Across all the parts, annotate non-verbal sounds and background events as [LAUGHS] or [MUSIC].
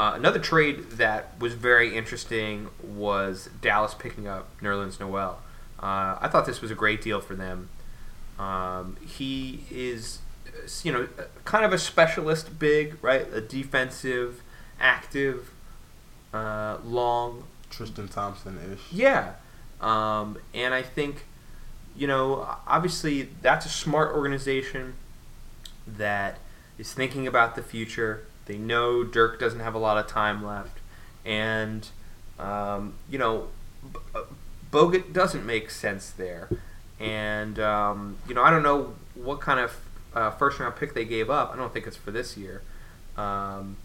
Uh, another trade that was very interesting was Dallas picking up Nerlens Noel. Uh, I thought this was a great deal for them. Um, he is, uh, you know, kind of a specialist big, right? A defensive, active, uh, long. Tristan Thompson ish. Yeah. Um, and I think, you know, obviously that's a smart organization that is thinking about the future. They know Dirk doesn't have a lot of time left. And, um, you know, Bogut doesn't make sense there. And, um, you know, I don't know what kind of uh, first round pick they gave up. I don't think it's for this year. Um,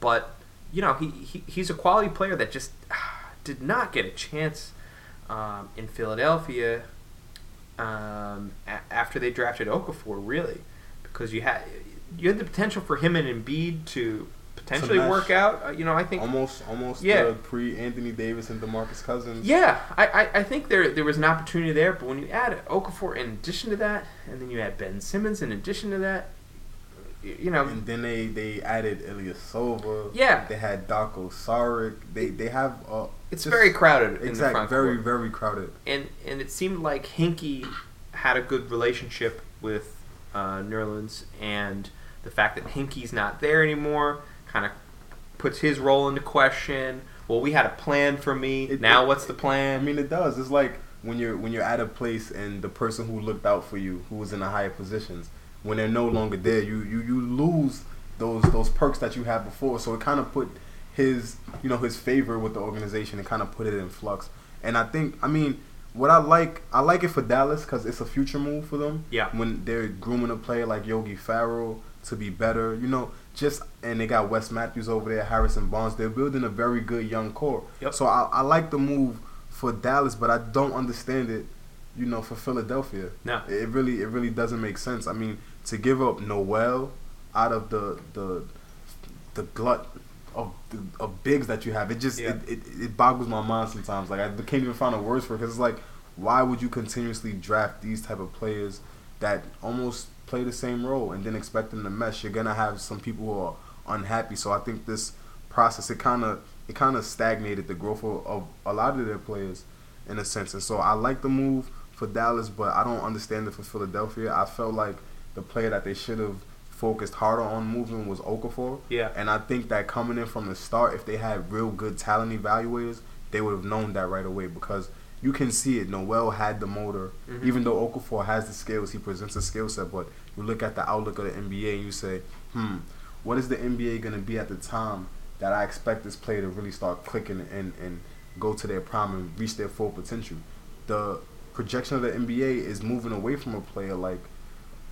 but, you know, he, he, he's a quality player that just [SIGHS] did not get a chance um, in Philadelphia um, after they drafted Okafor, really, because you had you had the potential for him and Embiid to potentially work out. Uh, you know, I think Almost, almost Yeah. the pre Anthony Davis and Demarcus Cousins. yeah, I, I, I think there there was an opportunity there, but when you add Okafor in addition to that, and then you add Ben Simmons in addition to that, you know, And then they they added Ilyasova. Yeah. They had Dario Saric. They they have uh, it's just- very crowded in the very court. very crowded. and and it seemed like Hinkie had a good relationship with uh, Nerlens, and the fact that Hinkie's not there anymore kind of puts his role into question. Well, we had a plan for me. It- now, it- what's the plan? I mean, it does. It's like when you're when you're at a place and the person who looked out for you, who was in the higher positions, when they're no longer there, you you, you lose those those perks that you had before. So it kind of put his you know his favor with the organization and kind of put it in flux. And I think I mean what I like I like it for Dallas because it's a future move for them. Yeah. When they're grooming a player like Yogi Ferrell to be better, you know, just and they got Wes Matthews over there, Harrison Barnes. They're building a very good young core. Yep. So I, I like the move for Dallas, but I don't understand it, you know, for Philadelphia. No. It really it really doesn't make sense. I mean, to give up Noel out of the the the glut of of bigs that you have, it just Yeah. it, it, it boggles my mind sometimes. Like I can't even find a words for it because it's like, why would you continuously draft these type of players that almost play the same role and then expect them to mesh? You're gonna have some people who are unhappy. So I think this process it kind of it kind of stagnated the growth of, of a lot of their players in a sense. And so I like the move for Dallas, but I don't understand it for Philadelphia. I felt like the player that they should have focused harder on moving was Okafor. Yeah. And I think that coming in from the start, if they had real good talent evaluators, they would have known that right away because you can see it. Noel had the motor, Mhm. even though Okafor has the skills, he presents a skill set. But you look at the outlook of the NBA and you say, hmm, what is the NBA going to be at the time that I expect this player to really start clicking and, and go to their prime and reach their full potential? The projection of the NBA is moving away from a player like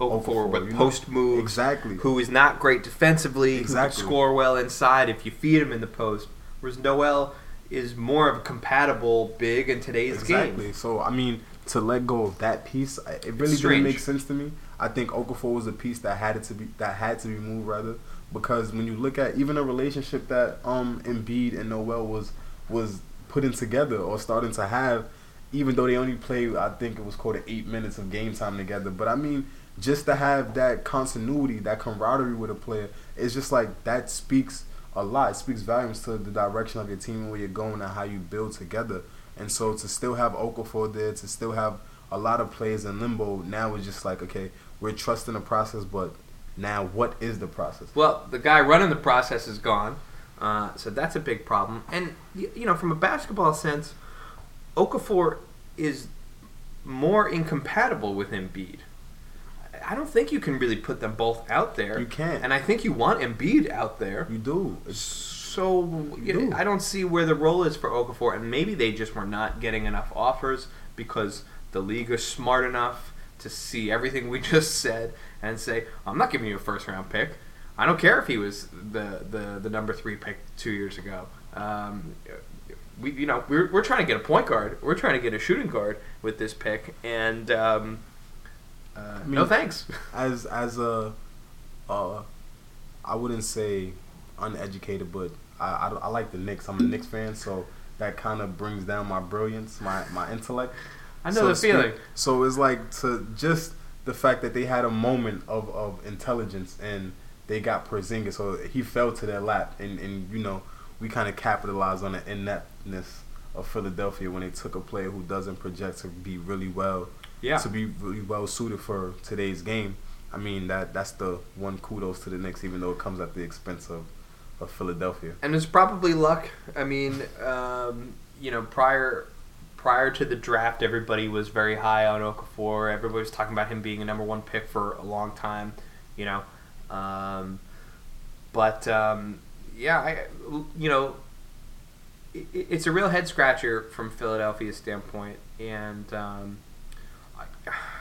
Okafor, but know? post moves, Exactly. who is not great defensively, who Exactly. can score well inside if you feed him in the post. Whereas Noel is more of a compatible big in today's Exactly. game. Exactly. So I mean, to let go of that piece, it really didn't make sense to me. I think Okafor was a piece that had it to be that had to be moved rather because when you look at even a relationship that um Embiid and Noel was was putting together or starting to have, even though they only played, I think it was called eight minutes of game time together. But I mean, just to have that continuity, that camaraderie with a player, it's just like that speaks a lot. It speaks volumes to the direction of your team where you're going and how you build together. And so to still have Okafor there, to still have a lot of players in limbo, now it's just like, okay, we're trusting the process, but now what is the process? Well, the guy running the process is gone, uh, so that's a big problem. And you know, from a basketball sense, Okafor is more incompatible with Embiid. I don't think you can really put them both out there. You can't. and I think you want Embiid out there. You do. So you know, do. I don't see where the role is for Okafor, and maybe they just were not getting enough offers because the league is smart enough to see everything we [LAUGHS] just said and say, "I'm not giving you a first round pick. I don't care if he was the the, the number three pick two years ago." Um, we you know we're, we're trying to get a point guard. We're trying to get a shooting guard with this pick, and um, uh, mean- no thanks. as as a, uh, I wouldn't say uneducated, but I, I, I like the Knicks. I'm a Knicks fan, so that kind of brings down my brilliance, my my intellect. I know so the feeling. So it's like to just the fact that they had a moment of, of intelligence and they got Porzingis, so he fell to their lap, and and you know we kind of capitalized on the ineptness of Philadelphia when they took a player who doesn't project to be really well, Yeah. to be really well suited for today's game. I mean that that's the one kudos to the Knicks, even though it comes at the expense of, of Philadelphia. and it's probably luck. I mean, um, you know, prior prior to the draft, everybody was very high on Okafor. Everybody was talking about him being a number one pick for a long time. You know, um, but um, yeah, I you know, it, it's a real head scratcher from Philadelphia's standpoint, and.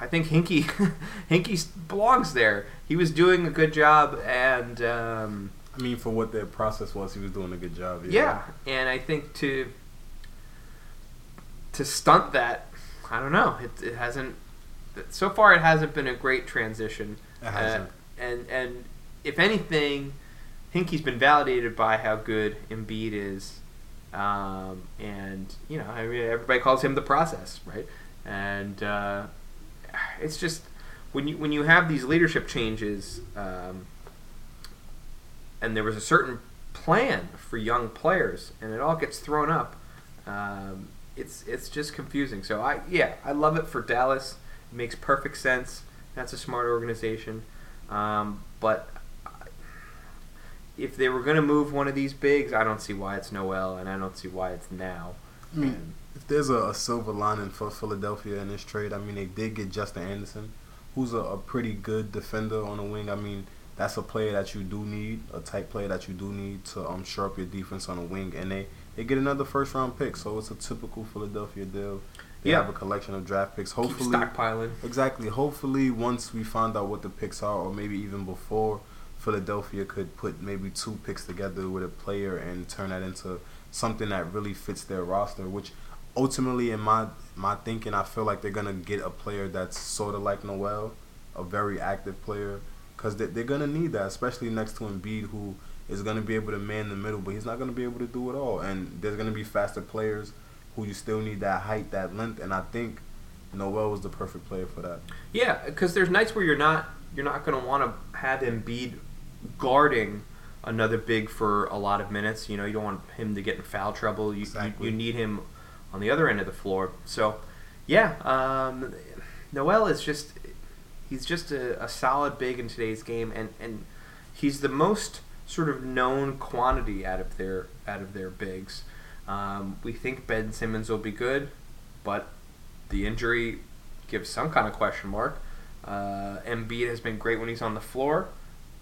I- think Hinkie [LAUGHS] Hinkie belongs there. He was doing a good job, and um, I mean, for what their process was, he was doing a good job. yeah, and I think to to stunt that, I don't know. It, it hasn't. So far, it hasn't been a great transition. It hasn't. Uh, and and if anything, Hinkie's been validated by how good Embiid is, um, and you know, I mean, everybody calls him the process, right? And uh, it's just when you when you have these leadership changes, um, and there was a certain plan for young players, and it all gets thrown up. Um, it's it's just confusing. So I yeah I love it for Dallas. It makes perfect sense. That's a smart organization. Um, but if they were going to move one of these bigs, I don't see why it's Noel, and I don't see why it's now. I mean, if there's a, a silver lining for Philadelphia in this trade, I mean, they did get Justin Anderson, who's a, a pretty good defender on the wing. I mean, that's a player that you do need, a type player that you do need to um shore up your defense on the wing, and they they get another first round pick, so it's a typical Philadelphia deal. They Yeah. have a collection of draft picks. Keep Hopefully, stockpiling. Exactly. Hopefully, once we find out what the picks are, or maybe even before, Philadelphia could put maybe two picks together with a player and turn that into something that really fits their roster. Which ultimately, in my my thinking, I feel like they're gonna get a player that's sort of like Noel, a very active player, because they, they're gonna need that, especially next to Embiid, who is gonna be able to man the middle, but he's not gonna be able to do it all. And there's gonna be faster players who you still need that height, that length, and I think. Noel was the perfect player for that. Yeah, because there's nights where you're not you're not going to want to have Embiid guarding another big for a lot of minutes. You know, you don't want him to get in foul trouble. You Exactly. you, you need him on the other end of the floor. So, yeah, um, Noel is just he's just a, a solid big in today's game, and and he's the most sort of known quantity out of their out of their bigs. Um, we think Ben Simmons will be good, but the injury gives some kind of question mark. Uh, Embiid has been great when he's on the floor.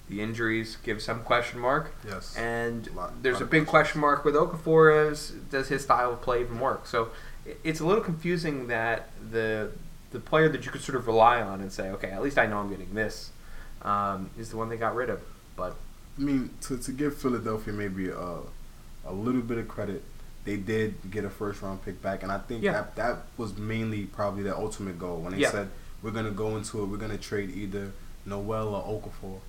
The injuries give some question mark, Yes. and Lot- there's lot a big question mark with Okafor. Is does his style of play even work? So it's a little confusing that the the player that you could sort of rely on and say, okay, at least I know I'm getting this, um, is the one they got rid of. But I mean, to, to give Philadelphia maybe a, a little bit of credit, they did get a first round pick back, and I think Yeah. that that was mainly probably their ultimate goal when they Yeah. said we're gonna go into it, we're gonna trade either Noel or Okafor.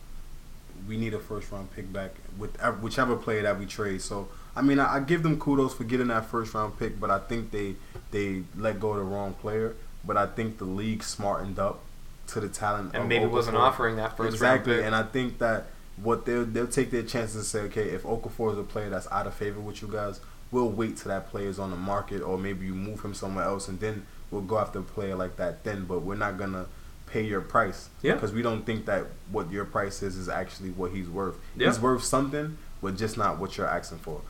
We need a first round pick back with whichever player that we trade. So I mean, I, I give them kudos for getting that first round pick, but I think they they let go of the wrong player. But I think the league smartened up to the talent and maybe wasn't offering that first exactly, round pick. Exactly. And I think that what they'll they'll take their chances and say, okay, if Okafor is a player that's out of favor with you guys, we'll wait till that player is on the market, or maybe you move him somewhere else, and then we'll go after a player like that. Then, but we're not gonna pay your price, Yeah. because we don't think that what your price is is actually what he's worth. Yeah. He's worth something, but just not what you're asking for.